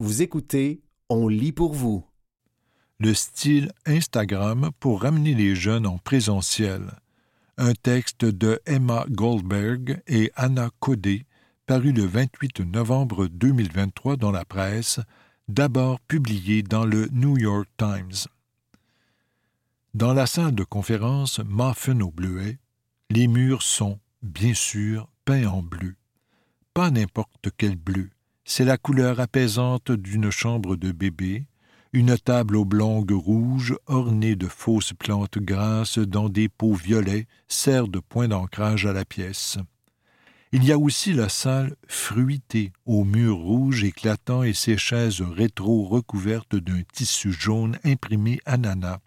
Vous écoutez On lit pour vous. Le style Instagram pour ramener les jeunes en présentiel. Un texte de Emma Goldberg et Anna Codé, paru le 28 novembre 2023 dans la presse, d'abord publié dans le New York Times. Dans la salle de conférence Muffin au bleuet, les murs sont, bien sûr, peints en bleu. Pas n'importe quel bleu, c'est la couleur apaisante d'une chambre de bébé, une table oblongue rouge ornée de fausses plantes grasses dans des pots violets sert de point d'ancrage à la pièce. Il y a aussi la salle fruitée aux murs rouges éclatants et ses chaises rétro recouvertes d'un tissu jaune imprimé ananas.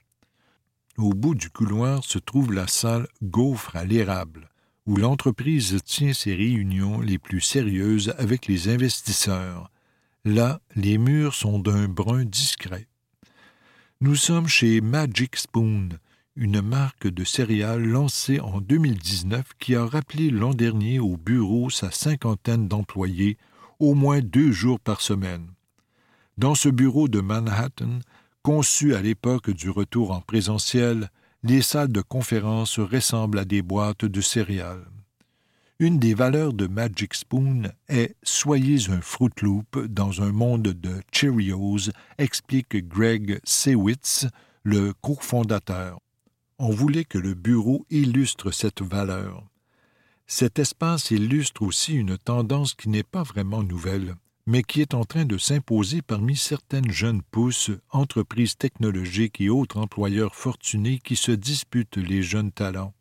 Au bout du couloir se trouve la salle gaufre à l'érable où l'entreprise tient ses réunions les plus sérieuses avec les investisseurs. Là, les murs sont d'un brun discret. Nous sommes chez Magic Spoon, une marque de céréales lancée en 2019 qui a rappelé l'an dernier au bureau sa cinquantaine d'employés, au moins deux jours par semaine. Dans ce bureau de Manhattan, conçu à l'époque du retour en présentiel, les salles de conférence ressemblent à des boîtes de céréales. Une des valeurs de Magic Spoon est Soyez un Fruit Loop dans un monde de Cheerios, explique Greg Sewitz, le cofondateur. On voulait que le bureau illustre cette valeur. Cet espace illustre aussi une tendance qui n'est pas vraiment nouvelle mais qui est en train de s'imposer parmi certaines jeunes pousses, entreprises technologiques et autres employeurs fortunés qui se disputent les jeunes talents.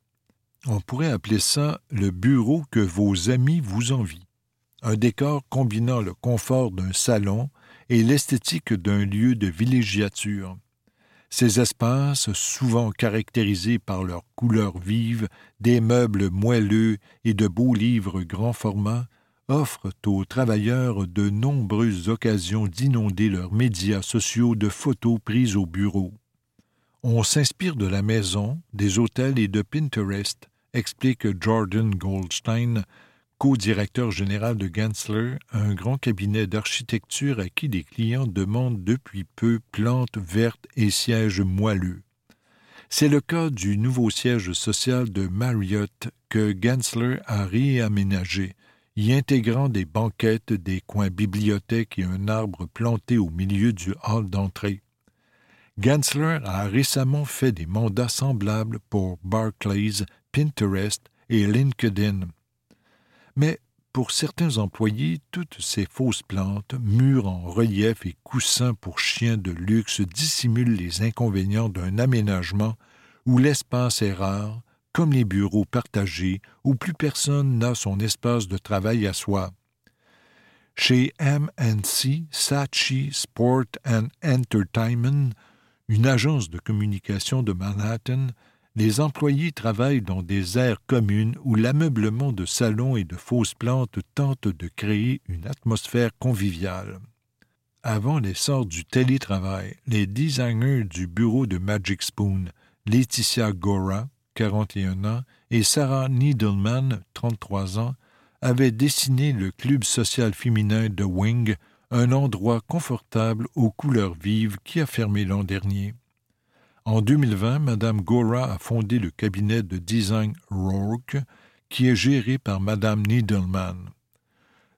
On pourrait appeler ça le bureau que vos amis vous envient. Un décor combinant le confort d'un salon et l'esthétique d'un lieu de villégiature. Ces espaces, souvent caractérisés par leurs couleurs vives, des meubles moelleux et de beaux livres grand format, offrent aux travailleurs de nombreuses occasions d'inonder leurs médias sociaux de photos prises au bureau. On s'inspire de la maison, des hôtels et de Pinterest, explique Jordan Goldstein, co-directeur général de Gensler, un grand cabinet d'architecture à qui des clients demandent depuis peu plantes vertes et sièges moelleux. C'est le cas du nouveau siège social de Marriott que Gensler a réaménagé, y intégrant des banquettes, des coins bibliothèques et un arbre planté au milieu du hall d'entrée. Gensler a récemment fait des mandats semblables pour Barclays, Pinterest et LinkedIn. Mais pour certains employés, toutes ces fausses plantes, murs en relief et coussins pour chiens de luxe dissimulent les inconvénients d'un aménagement où l'espace est rare, comme les bureaux partagés où plus personne n'a son espace de travail à soi. Chez MNC Saatchi Sport and Entertainment, une agence de communication de Manhattan, les employés travaillent dans des aires communes où l'ameublement de salons et de fausses plantes tente de créer une atmosphère conviviale. Avant l'essor du télétravail, les designers du bureau de Magic Spoon, Laetitia Gora, 41 ans, et Sarah Needleman, 33 ans, avaient dessiné le club social féminin de Wing, un endroit confortable aux couleurs vives qui a fermé l'an dernier. En 2020, Mme Gora a fondé le cabinet de design Rourke, qui est géré par Mme Needleman.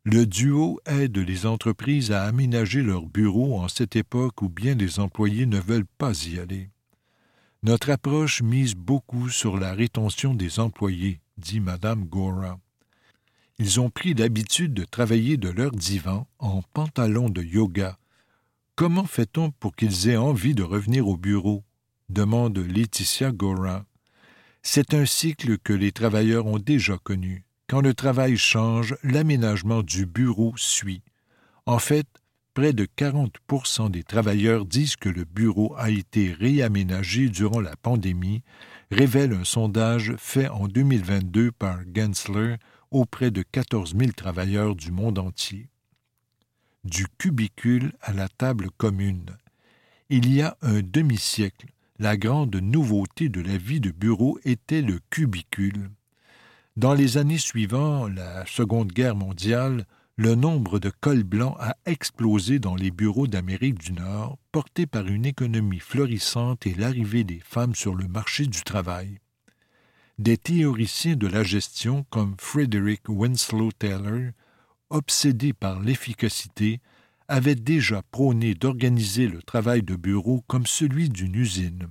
Le duo aide les entreprises à aménager leurs bureaux en cette époque où bien les employés ne veulent pas y aller. Notre approche mise beaucoup sur la rétention des employés, dit Mme Gora. Ils ont pris l'habitude de travailler de leur divan en pantalon de yoga. Comment fait-on pour qu'ils aient envie de revenir au bureau? demande Laetitia Gora. C'est un cycle que les travailleurs ont déjà connu. Quand le travail change, l'aménagement du bureau suit. En fait, près de 40% des travailleurs disent que le bureau a été réaménagé durant la pandémie, révèle un sondage fait en 2022 par Gensler auprès de 14 000 travailleurs du monde entier. Du cubicule à la table commune. Il y a un demi-siècle, la grande nouveauté de la vie de bureau était le cubicule. Dans les années suivantes la Seconde Guerre mondiale, le nombre de cols blancs a explosé dans les bureaux d'Amérique du Nord, porté par une économie florissante et l'arrivée des femmes sur le marché du travail. Des théoriciens de la gestion comme Frederick Winslow Taylor, obsédés par l'efficacité, avaient déjà prôné d'organiser le travail de bureau comme celui d'une usine.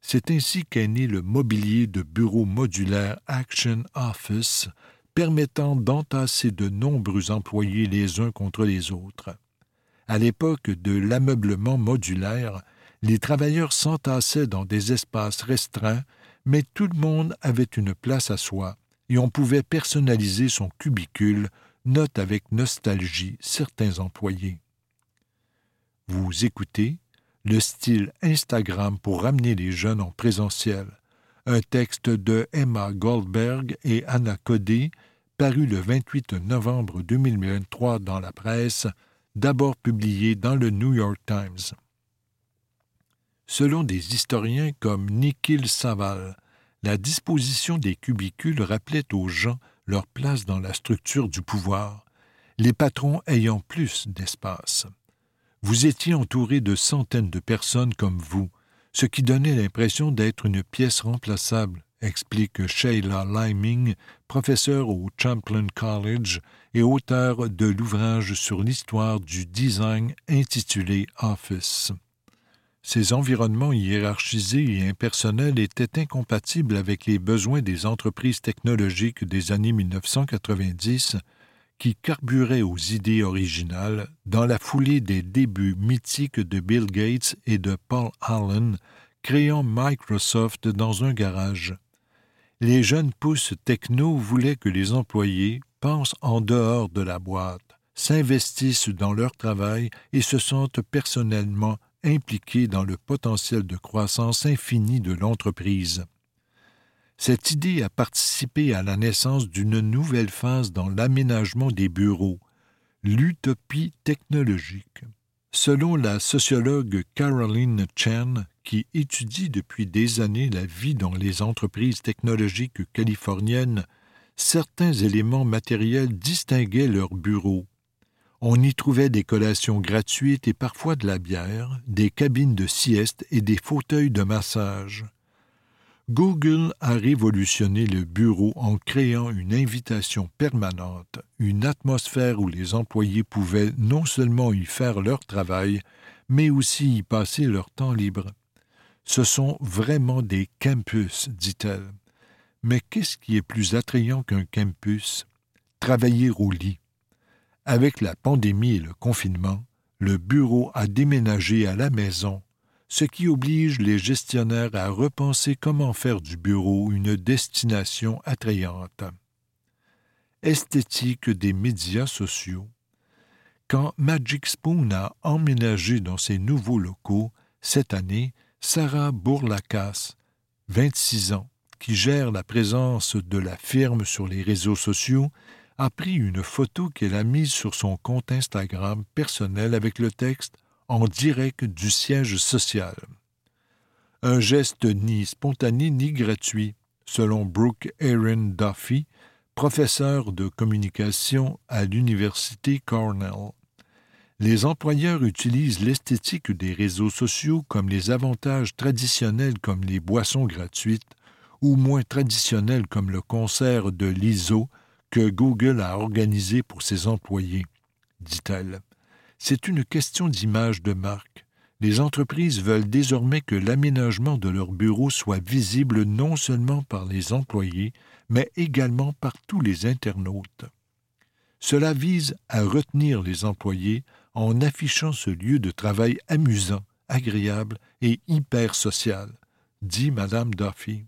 C'est ainsi qu'est né le mobilier de bureau modulaire Action Office, permettant d'entasser de nombreux employés les uns contre les autres. À l'époque de l'ameublement modulaire, les travailleurs s'entassaient dans des espaces restreints, mais tout le monde avait une place à soi, et on pouvait personnaliser son cubicule, note avec nostalgie certains employés. Vous écoutez le style Instagram pour ramener les jeunes en présentiel un texte de Emma Goldberg et Anna Codé, paru le 28 novembre 2023 dans la presse, d'abord publié dans le New York Times. Selon des historiens comme Nikhil Saval, la disposition des cubicules rappelait aux gens leur place dans la structure du pouvoir, les patrons ayant plus d'espace. Vous étiez entouré de centaines de personnes comme vous, ce qui donnait l'impression d'être une pièce remplaçable, explique Sheila Liming, professeur au Champlain College et auteur de l'ouvrage sur l'histoire du design intitulé Office. Ces environnements hiérarchisés et impersonnels étaient incompatibles avec les besoins des entreprises technologiques des années 1990 qui carburaient aux idées originales dans la foulée des débuts mythiques de Bill Gates et de Paul Allen, créant Microsoft dans un garage. Les jeunes pousses techno voulaient que les employés pensent en dehors de la boîte, s'investissent dans leur travail et se sentent personnellement impliqués dans le potentiel de croissance infini de l'entreprise. Cette idée a participé à la naissance d'une nouvelle phase dans l'aménagement des bureaux, l'utopie technologique. Selon la sociologue Caroline Chen, qui étudie depuis des années la vie dans les entreprises technologiques californiennes, certains éléments matériels distinguaient leurs bureaux. On y trouvait des collations gratuites et parfois de la bière, des cabines de sieste et des fauteuils de massage. Google a révolutionné le bureau en créant une invitation permanente, une atmosphère où les employés pouvaient non seulement y faire leur travail, mais aussi y passer leur temps libre. Ce sont vraiment des campus, dit-elle. Mais qu'est-ce qui est plus attrayant qu'un campus? Travailler au lit. Avec la pandémie et le confinement, le bureau a déménagé à la maison ce qui oblige les gestionnaires à repenser comment faire du bureau une destination attrayante. Esthétique des médias sociaux. Quand Magic Spoon a emménagé dans ses nouveaux locaux cette année, Sarah Bourlakas, 26 ans, qui gère la présence de la firme sur les réseaux sociaux, a pris une photo qu'elle a mise sur son compte Instagram personnel avec le texte en direct du siège social. Un geste ni spontané ni gratuit, selon Brooke Aaron Duffy, professeur de communication à l'Université Cornell. Les employeurs utilisent l'esthétique des réseaux sociaux comme les avantages traditionnels comme les boissons gratuites ou moins traditionnels comme le concert de l'ISO que Google a organisé pour ses employés, dit-elle. C'est une question d'image de marque. Les entreprises veulent désormais que l'aménagement de leurs bureaux soit visible non seulement par les employés, mais également par tous les internautes. Cela vise à retenir les employés en affichant ce lieu de travail amusant, agréable et hyper social, dit Madame Duffy.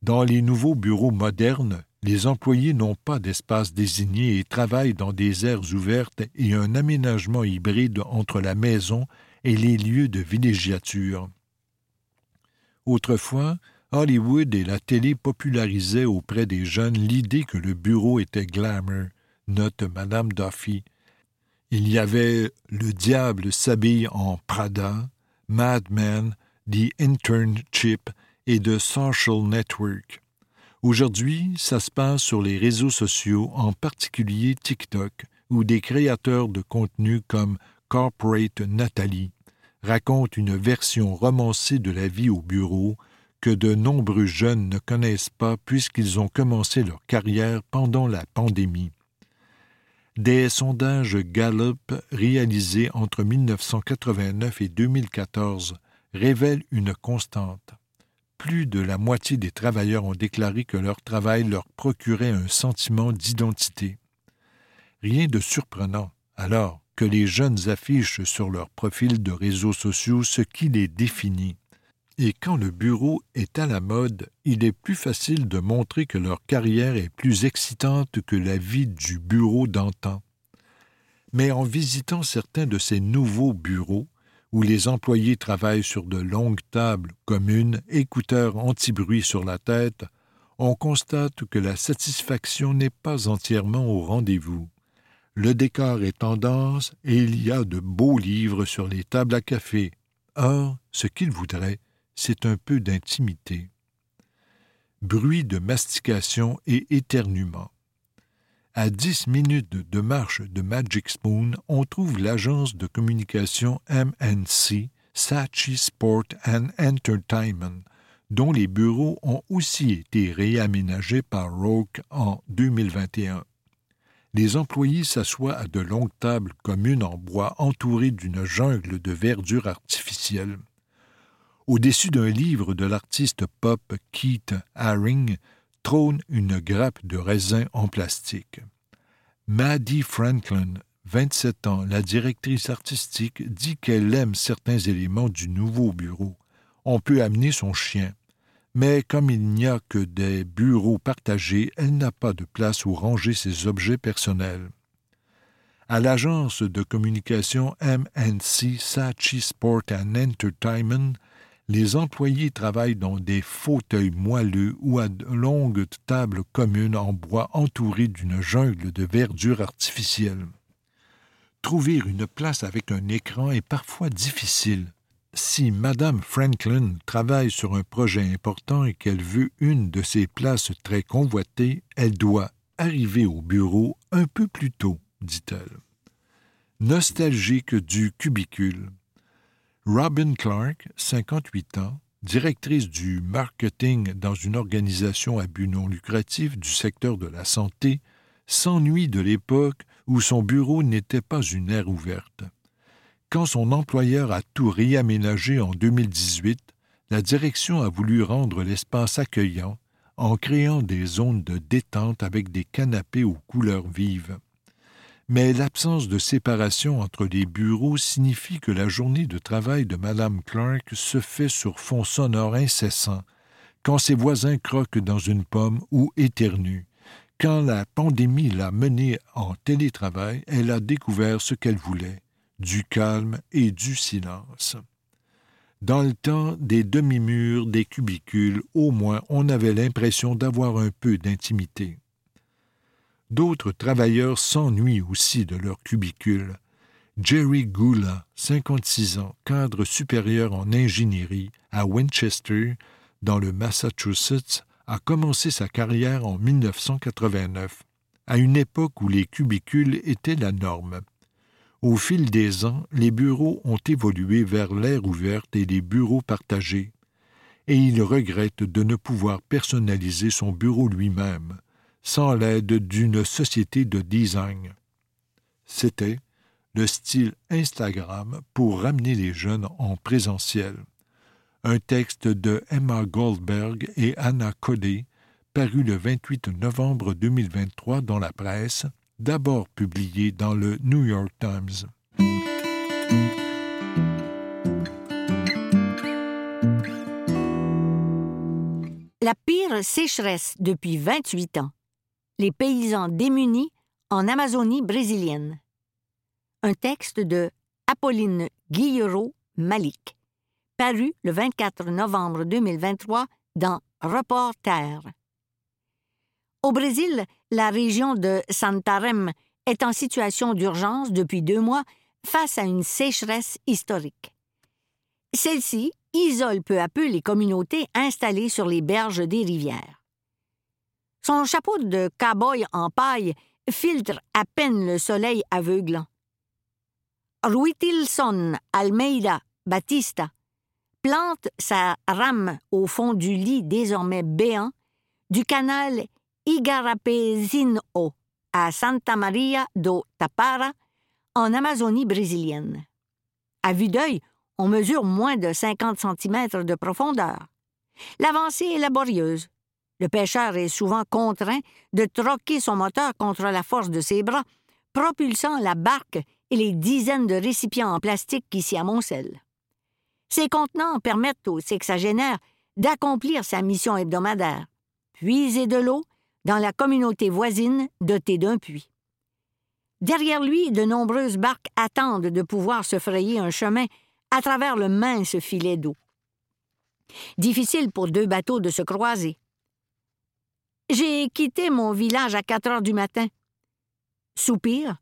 Dans les nouveaux bureaux modernes, les employés n'ont pas d'espace désigné et travaillent dans des aires ouvertes et un aménagement hybride entre la maison et les lieux de villégiature. Autrefois, Hollywood et la télé popularisaient auprès des jeunes l'idée que le bureau était glamour, note Madame Duffy. Il y avait Le diable s'habille en Prada, Mad Men, The Internship et The Social Network. Aujourd'hui, ça se passe sur les réseaux sociaux, en particulier TikTok, où des créateurs de contenu comme Corporate Nathalie racontent une version romancée de la vie au bureau que de nombreux jeunes ne connaissent pas puisqu'ils ont commencé leur carrière pendant la pandémie. Des sondages Gallup réalisés entre 1989 et 2014 révèlent une constante. Plus de la moitié des travailleurs ont déclaré que leur travail leur procurait un sentiment d'identité. Rien de surprenant, alors, que les jeunes affichent sur leur profil de réseaux sociaux ce qui les définit. Et quand le bureau est à la mode, il est plus facile de montrer que leur carrière est plus excitante que la vie du bureau d'antan. Mais en visitant certains de ces nouveaux bureaux, où les employés travaillent sur de longues tables communes, écouteurs anti-bruit sur la tête, on constate que la satisfaction n'est pas entièrement au rendez-vous. Le décor est tendance et il y a de beaux livres sur les tables à café. Or, ce qu'ils voudraient, c'est un peu d'intimité. Bruit de mastication et éternuement. À dix minutes de marche de Magic Spoon, on trouve l'agence de communication MNC, Sachi Sport and Entertainment, dont les bureaux ont aussi été réaménagés par Roke en 2021. Les employés s'assoient à de longues tables communes en bois entourées d'une jungle de verdure artificielle. Au-dessus d'un livre de l'artiste pop Keith Haring trône une grappe de raisin en plastique. Maddie Franklin, 27 ans, la directrice artistique, dit qu'elle aime certains éléments du nouveau bureau. On peut amener son chien. Mais comme il n'y a que des bureaux partagés, elle n'a pas de place où ranger ses objets personnels. À l'agence de communication MNC Sachi Sport and Entertainment, les employés travaillent dans des fauteuils moelleux ou à de longues tables communes en bois entourées d'une jungle de verdure artificielle. Trouver une place avec un écran est parfois difficile. Si Madame Franklin travaille sur un projet important et qu'elle veut une de ces places très convoitées, elle doit arriver au bureau un peu plus tôt, dit-elle. Nostalgique du cubicule. Robin Clark, 58 ans, directrice du marketing dans une organisation à but non lucratif du secteur de la santé, s'ennuie de l'époque où son bureau n'était pas une aire ouverte. Quand son employeur a tout réaménagé en 2018, la direction a voulu rendre l'espace accueillant en créant des zones de détente avec des canapés aux couleurs vives mais l'absence de séparation entre les bureaux signifie que la journée de travail de Madame Clark se fait sur fond sonore incessant, quand ses voisins croquent dans une pomme ou éternuent. Quand la pandémie l'a menée en télétravail, elle a découvert ce qu'elle voulait, du calme et du silence. Dans le temps des demi-murs, des cubicules, au moins on avait l'impression d'avoir un peu d'intimité. D'autres travailleurs s'ennuient aussi de leur cubicule. Jerry Gula, 56 ans, cadre supérieur en ingénierie à Winchester, dans le Massachusetts, a commencé sa carrière en 1989, à une époque où les cubicules étaient la norme. Au fil des ans, les bureaux ont évolué vers l'air ouverte et les bureaux partagés, et il regrette de ne pouvoir personnaliser son bureau lui-même, sans l'aide d'une société de design. C'était le style Instagram pour ramener les jeunes en présentiel. Un texte de Emma Goldberg et Anna Codey, paru le 28 novembre 2023 dans la presse, d'abord publié dans le New York Times. La pire sécheresse depuis 28 ans les paysans démunis en Amazonie brésilienne. Un texte de Apolline Guillero Malik, paru le 24 novembre 2023 dans Reporter. Au Brésil, la région de Santarém est en situation d'urgence depuis deux mois face à une sécheresse historique. Celle-ci isole peu à peu les communautés installées sur les berges des rivières. Son chapeau de cow-boy en paille filtre à peine le soleil aveuglant. Ruitilson Almeida Batista plante sa rame au fond du lit désormais béant du canal Igarapezino à Santa Maria do Tapara, en Amazonie brésilienne. À vue d'œil, on mesure moins de 50 cm de profondeur. L'avancée est laborieuse. Le pêcheur est souvent contraint de troquer son moteur contre la force de ses bras, propulsant la barque et les dizaines de récipients en plastique qui s'y amoncellent. Ces contenants permettent au sexagénaire d'accomplir sa mission hebdomadaire, puiser de l'eau dans la communauté voisine dotée d'un puits. Derrière lui, de nombreuses barques attendent de pouvoir se frayer un chemin à travers le mince filet d'eau. Difficile pour deux bateaux de se croiser. J'ai quitté mon village à quatre heures du matin. Soupir,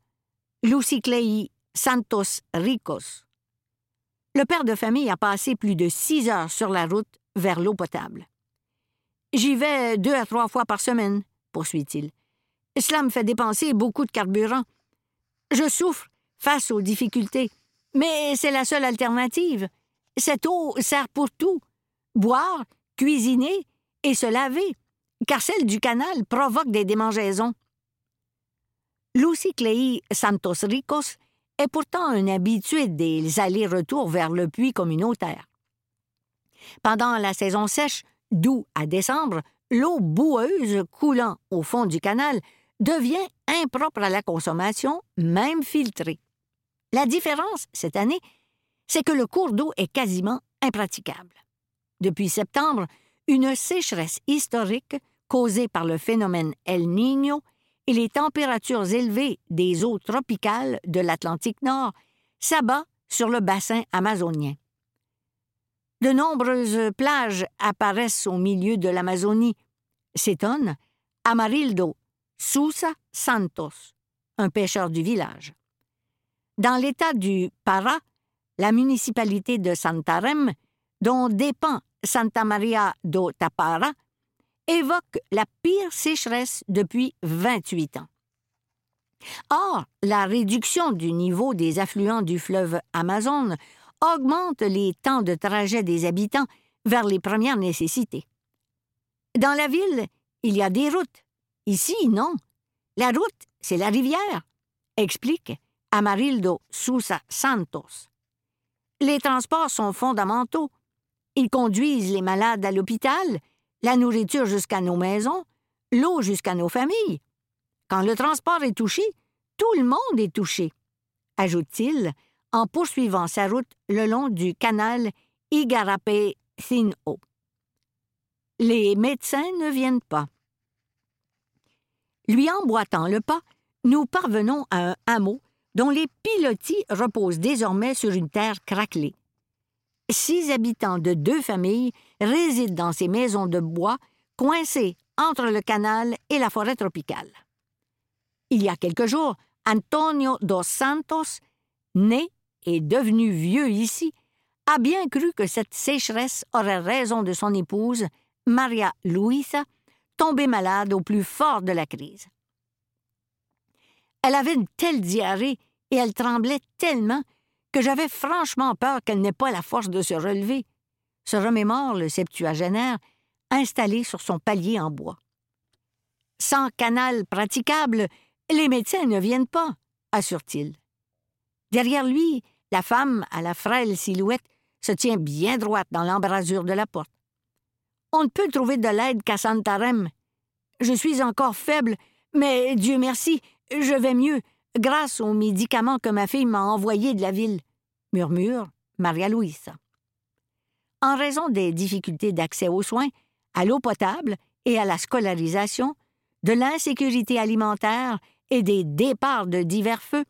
Luciclei Santos Ricos. Le père de famille a passé plus de six heures sur la route vers l'eau potable. J'y vais deux à trois fois par semaine, poursuit-il. Cela me fait dépenser beaucoup de carburant. Je souffre face aux difficultés, mais c'est la seule alternative. Cette eau sert pour tout boire, cuisiner et se laver, car celle du canal provoque des démangeaisons. Lucy Clay Santos Ricos est pourtant un habitué des allers-retours vers le puits communautaire. Pendant la saison sèche, d'août à décembre, l'eau boueuse coulant au fond du canal devient impropre à la consommation, même filtrée. La différence, cette année, c'est que le cours d'eau est quasiment impraticable. Depuis septembre, une sécheresse historique causée par le phénomène El Niño et les températures élevées des eaux tropicales de l'Atlantique Nord s'abat sur le bassin amazonien. De nombreuses plages apparaissent au milieu de l'Amazonie, s'étonne Amarildo Sousa Santos, un pêcheur du village. Dans l'État du Para, la municipalité de Santarem, dont dépend Santa Maria do Tapara, évoque la pire sécheresse depuis 28 ans. Or, la réduction du niveau des affluents du fleuve Amazon augmente les temps de trajet des habitants vers les premières nécessités. Dans la ville, il y a des routes. Ici, non. La route, c'est la rivière, explique Amarildo Sousa Santos. Les transports sont fondamentaux. Ils conduisent les malades à l'hôpital la nourriture jusqu'à nos maisons, l'eau jusqu'à nos familles. Quand le transport est touché, tout le monde est touché, ajoute-t-il en poursuivant sa route le long du canal Igarapé-Sino. Les médecins ne viennent pas. Lui emboîtant le pas, nous parvenons à un hameau dont les pilotis reposent désormais sur une terre craquelée six habitants de deux familles résident dans ces maisons de bois coincées entre le canal et la forêt tropicale. Il y a quelques jours, Antonio dos Santos, né et devenu vieux ici, a bien cru que cette sécheresse aurait raison de son épouse, Maria Luisa, tombée malade au plus fort de la crise. Elle avait une telle diarrhée et elle tremblait tellement que j'avais franchement peur qu'elle n'ait pas la force de se relever, se remémore le septuagénaire, installé sur son palier en bois. Sans canal praticable, les médecins ne viennent pas, assure-t-il. Derrière lui, la femme, à la frêle silhouette, se tient bien droite dans l'embrasure de la porte. On ne peut trouver de l'aide qu'à Santarem. Je suis encore faible, mais Dieu merci, je vais mieux, grâce aux médicaments que ma fille m'a envoyés de la ville, murmure Maria Luisa. En raison des difficultés d'accès aux soins, à l'eau potable et à la scolarisation, de l'insécurité alimentaire et des départs de divers feux,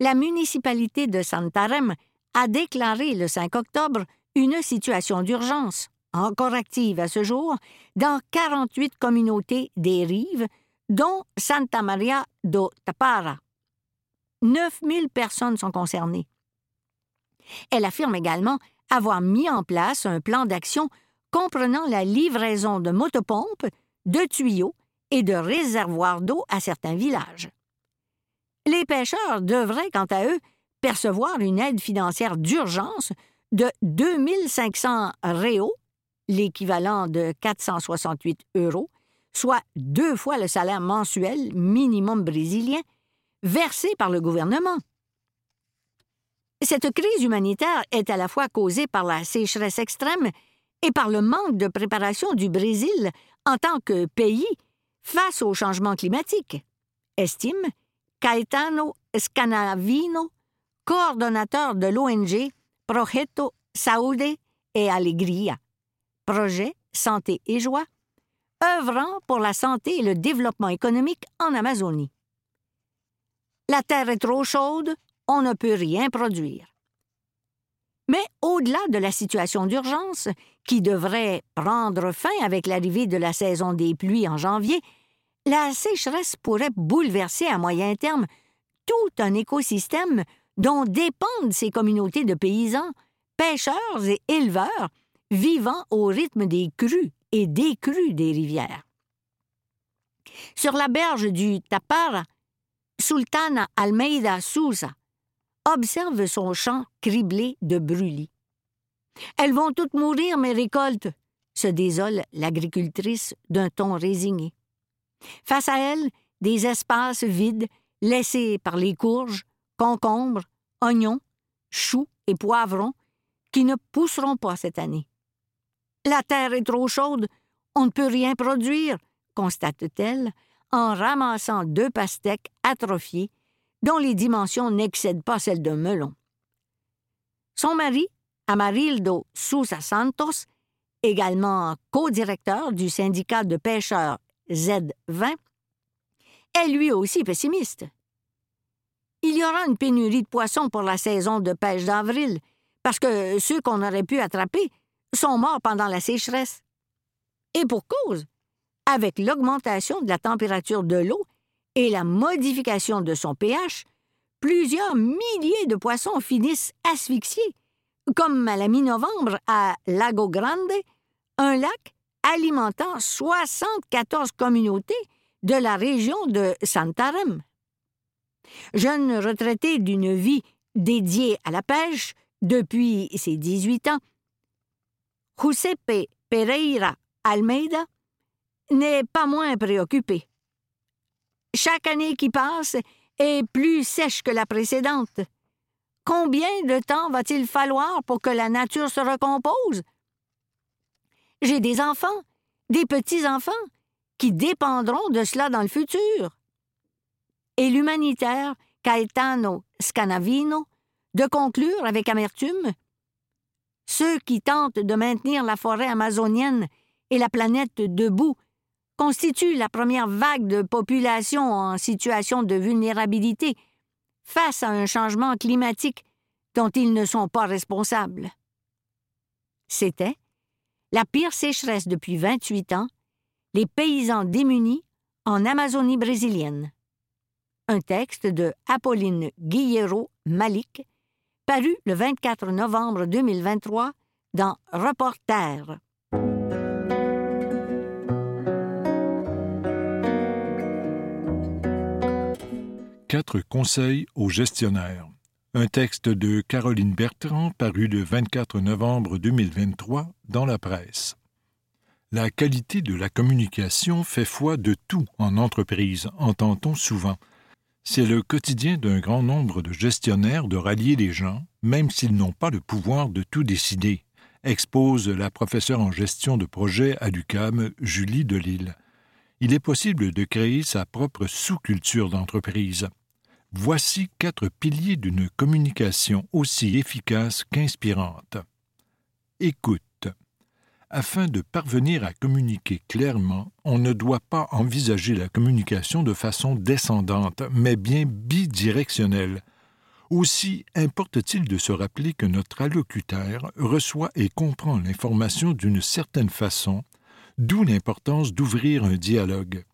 la municipalité de Santarem a déclaré le 5 octobre une situation d'urgence, encore active à ce jour, dans 48 communautés des rives dont Santa Maria do Tapara. 9000 personnes sont concernées. Elle affirme également avoir mis en place un plan d'action comprenant la livraison de motopompes, de tuyaux et de réservoirs d'eau à certains villages. Les pêcheurs devraient, quant à eux, percevoir une aide financière d'urgence de 2500 réaux, l'équivalent de 468 euros, soit deux fois le salaire mensuel minimum brésilien, versé par le gouvernement. Cette crise humanitaire est à la fois causée par la sécheresse extrême et par le manque de préparation du Brésil en tant que pays face au changement climatique, estime Caetano Scanavino, coordonnateur de l'ONG Progetto Saúde e Alegria, projet Santé et Joie, œuvrant pour la santé et le développement économique en Amazonie. La terre est trop chaude, on ne peut rien produire. Mais au-delà de la situation d'urgence, qui devrait prendre fin avec l'arrivée de la saison des pluies en janvier, la sécheresse pourrait bouleverser à moyen terme tout un écosystème dont dépendent ces communautés de paysans, pêcheurs et éleveurs vivant au rythme des crues et des crues des rivières. Sur la berge du Tapara, Sultana Almeida Sousa observe son champ criblé de brûlis. Elles vont toutes mourir, mes récoltes, se désole l'agricultrice d'un ton résigné. Face à elle, des espaces vides laissés par les courges, concombres, oignons, choux et poivrons qui ne pousseront pas cette année. La terre est trop chaude, on ne peut rien produire, constate-t-elle en ramassant deux pastèques atrophiées dont les dimensions n'excèdent pas celles d'un melon. Son mari, Amarildo Sousa Santos, également co-directeur du syndicat de pêcheurs Z20, est lui aussi pessimiste. Il y aura une pénurie de poissons pour la saison de pêche d'avril, parce que ceux qu'on aurait pu attraper sont morts pendant la sécheresse. Et pour cause, avec l'augmentation de la température de l'eau et la modification de son pH, plusieurs milliers de poissons finissent asphyxiés, comme à la mi-novembre à Lago Grande, un lac alimentant 74 communautés de la région de Santarem. Jeune retraité d'une vie dédiée à la pêche depuis ses 18 ans, Giuseppe Pereira Almeida n'est pas moins préoccupé. Chaque année qui passe est plus sèche que la précédente. Combien de temps va-t-il falloir pour que la nature se recompose? J'ai des enfants, des petits-enfants, qui dépendront de cela dans le futur. Et l'humanitaire Caetano Scanavino de conclure avec amertume Ceux qui tentent de maintenir la forêt amazonienne et la planète debout constituent la première vague de population en situation de vulnérabilité face à un changement climatique dont ils ne sont pas responsables. C'était la pire sécheresse depuis 28 ans, les paysans démunis en Amazonie brésilienne. Un texte de Apolline Guillero Malik, paru le 24 novembre 2023 dans Reporter. Quatre conseils aux gestionnaires. Un texte de Caroline Bertrand paru le 24 novembre 2023 dans la presse. La qualité de la communication fait foi de tout en entreprise, entend-on souvent. C'est le quotidien d'un grand nombre de gestionnaires de rallier les gens, même s'ils n'ont pas le pouvoir de tout décider, expose la professeure en gestion de projet à l'UCAM, Julie Delille. Il est possible de créer sa propre sous-culture d'entreprise. Voici quatre piliers d'une communication aussi efficace qu'inspirante. Écoute. Afin de parvenir à communiquer clairement, on ne doit pas envisager la communication de façon descendante, mais bien bidirectionnelle. Aussi importe-t-il de se rappeler que notre allocuteur reçoit et comprend l'information d'une certaine façon, d'où l'importance d'ouvrir un dialogue.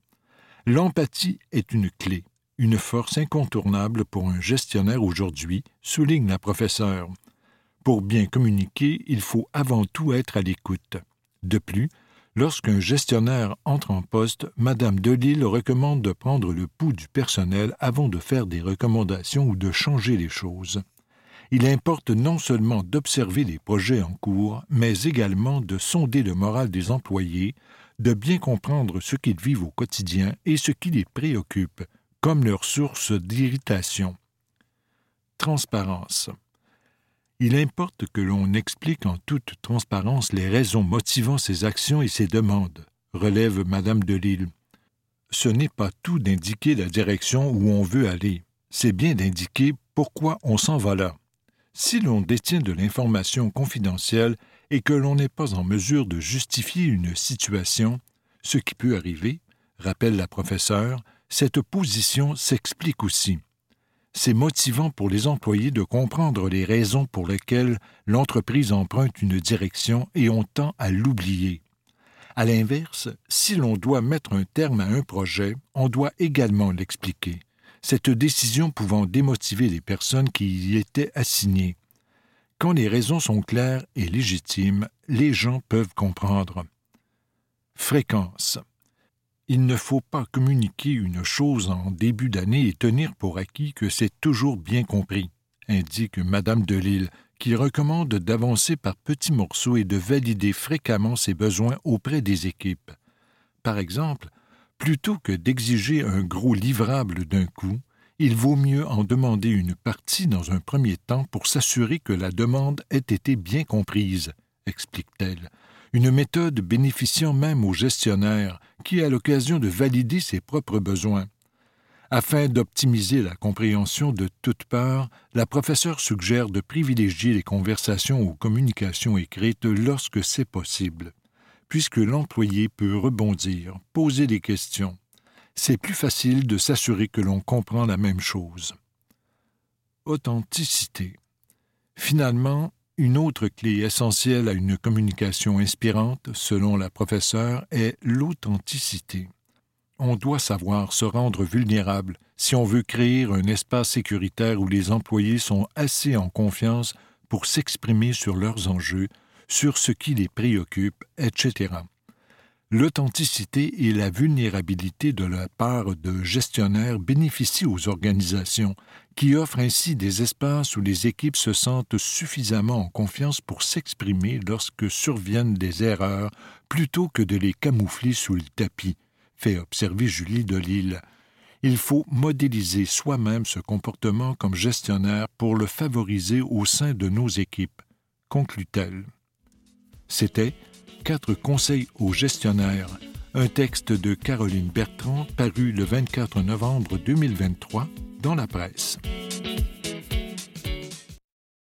L'empathie est une clé une force incontournable pour un gestionnaire aujourd'hui, souligne la professeure. Pour bien communiquer, il faut avant tout être à l'écoute. De plus, Lorsqu'un gestionnaire entre en poste, Madame Delille recommande de prendre le pouls du personnel avant de faire des recommandations ou de changer les choses. Il importe non seulement d'observer les projets en cours, mais également de sonder le moral des employés, de bien comprendre ce qu'ils vivent au quotidien et ce qui les préoccupe, comme leur source d'irritation. Transparence. Il importe que l'on explique en toute transparence les raisons motivant ses actions et ses demandes, relève Madame de Lille. Ce n'est pas tout d'indiquer la direction où on veut aller, c'est bien d'indiquer pourquoi on s'en va là. Si l'on détient de l'information confidentielle et que l'on n'est pas en mesure de justifier une situation, ce qui peut arriver, rappelle la professeure, cette position s'explique aussi c'est motivant pour les employés de comprendre les raisons pour lesquelles l'entreprise emprunte une direction et on tend à l'oublier. À l'inverse, si l'on doit mettre un terme à un projet, on doit également l'expliquer, cette décision pouvant démotiver les personnes qui y étaient assignées. Quand les raisons sont claires et légitimes, les gens peuvent comprendre. Fréquence. Il ne faut pas communiquer une chose en début d'année et tenir pour acquis que c'est toujours bien compris, indique Madame Delille, qui recommande d'avancer par petits morceaux et de valider fréquemment ses besoins auprès des équipes. Par exemple, plutôt que d'exiger un gros livrable d'un coup, il vaut mieux en demander une partie dans un premier temps pour s'assurer que la demande ait été bien comprise, explique-t-elle, une méthode bénéficiant même au gestionnaire qui a l'occasion de valider ses propres besoins. Afin d'optimiser la compréhension de toutes parts, la professeure suggère de privilégier les conversations ou communications écrites lorsque c'est possible, puisque l'employé peut rebondir, poser des questions. C'est plus facile de s'assurer que l'on comprend la même chose. Authenticité. Finalement, une autre clé essentielle à une communication inspirante, selon la professeure, est l'authenticité. On doit savoir se rendre vulnérable si on veut créer un espace sécuritaire où les employés sont assez en confiance pour s'exprimer sur leurs enjeux, sur ce qui les préoccupe, etc. L'authenticité et la vulnérabilité de la part de gestionnaires bénéficient aux organisations, qui offrent ainsi des espaces où les équipes se sentent suffisamment en confiance pour s'exprimer lorsque surviennent des erreurs, plutôt que de les camoufler sous le tapis, fait observer Julie Delille. Il faut modéliser soi-même ce comportement comme gestionnaire pour le favoriser au sein de nos équipes, conclut-elle. C'était Quatre conseils aux gestionnaires, un texte de Caroline Bertrand paru le 24 novembre 2023 dans la presse.